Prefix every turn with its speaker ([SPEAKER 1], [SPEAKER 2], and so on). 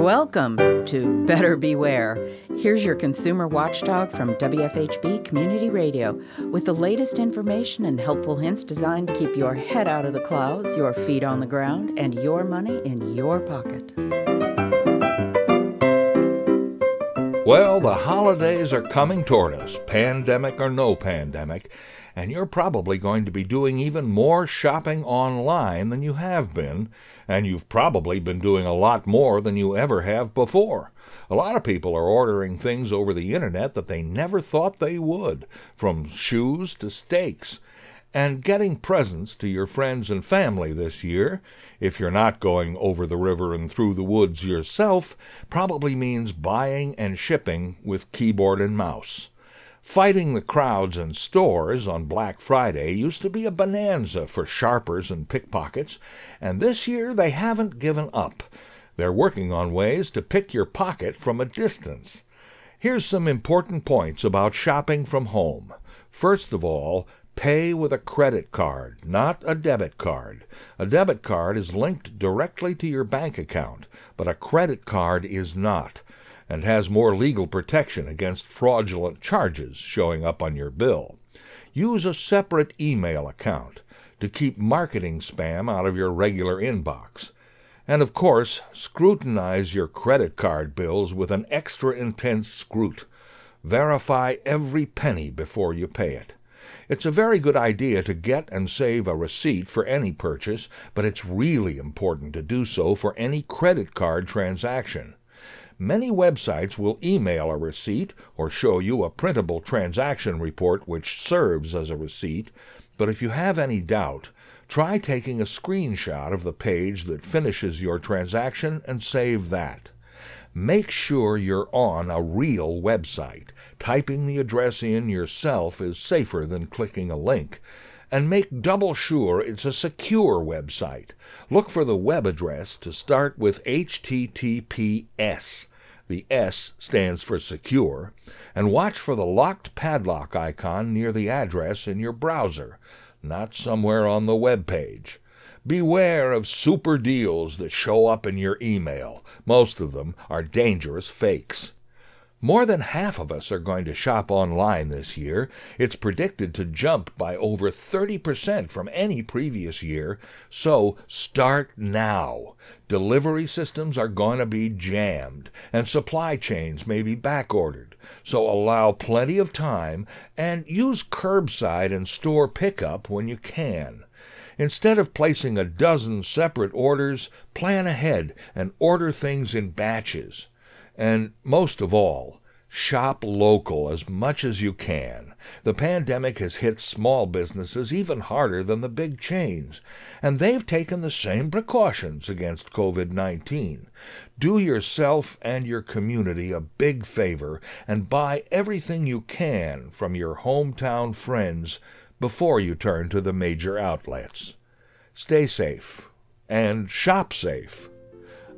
[SPEAKER 1] Welcome to Better Beware. Here's your consumer watchdog from WFHB Community Radio with the latest information and helpful hints designed to keep your head out of the clouds, your feet on the ground, and your money in your pocket.
[SPEAKER 2] Well, the holidays are coming toward us, pandemic or no pandemic, and you're probably going to be doing even more shopping online than you have been, and you've probably been doing a lot more than you ever have before. A lot of people are ordering things over the internet that they never thought they would, from shoes to steaks. And getting presents to your friends and family this year, if you're not going over the river and through the woods yourself, probably means buying and shipping with keyboard and mouse. Fighting the crowds in stores on Black Friday used to be a bonanza for sharpers and pickpockets, and this year they haven't given up. They're working on ways to pick your pocket from a distance. Here's some important points about shopping from home. First of all, Pay with a credit card, not a debit card. A debit card is linked directly to your bank account, but a credit card is not, and has more legal protection against fraudulent charges showing up on your bill. Use a separate email account to keep marketing spam out of your regular inbox. And of course, scrutinize your credit card bills with an extra intense scrut. Verify every penny before you pay it. It's a very good idea to get and save a receipt for any purchase, but it's really important to do so for any credit card transaction. Many websites will email a receipt or show you a printable transaction report which serves as a receipt, but if you have any doubt, try taking a screenshot of the page that finishes your transaction and save that. Make sure you're on a real website. Typing the address in yourself is safer than clicking a link. And make double sure it's a secure website. Look for the web address to start with HTTPS. The S stands for secure, and watch for the locked padlock icon near the address in your browser, not somewhere on the web page. Beware of super deals that show up in your email. Most of them are dangerous fakes. More than half of us are going to shop online this year. It's predicted to jump by over 30% from any previous year. So start now. Delivery systems are going to be jammed, and supply chains may be backordered. So allow plenty of time and use curbside and store pickup when you can. Instead of placing a dozen separate orders, plan ahead and order things in batches. And most of all, shop local as much as you can. The pandemic has hit small businesses even harder than the big chains, and they've taken the same precautions against COVID 19. Do yourself and your community a big favor and buy everything you can from your hometown friends before you turn to the major outlets. Stay safe and shop safe.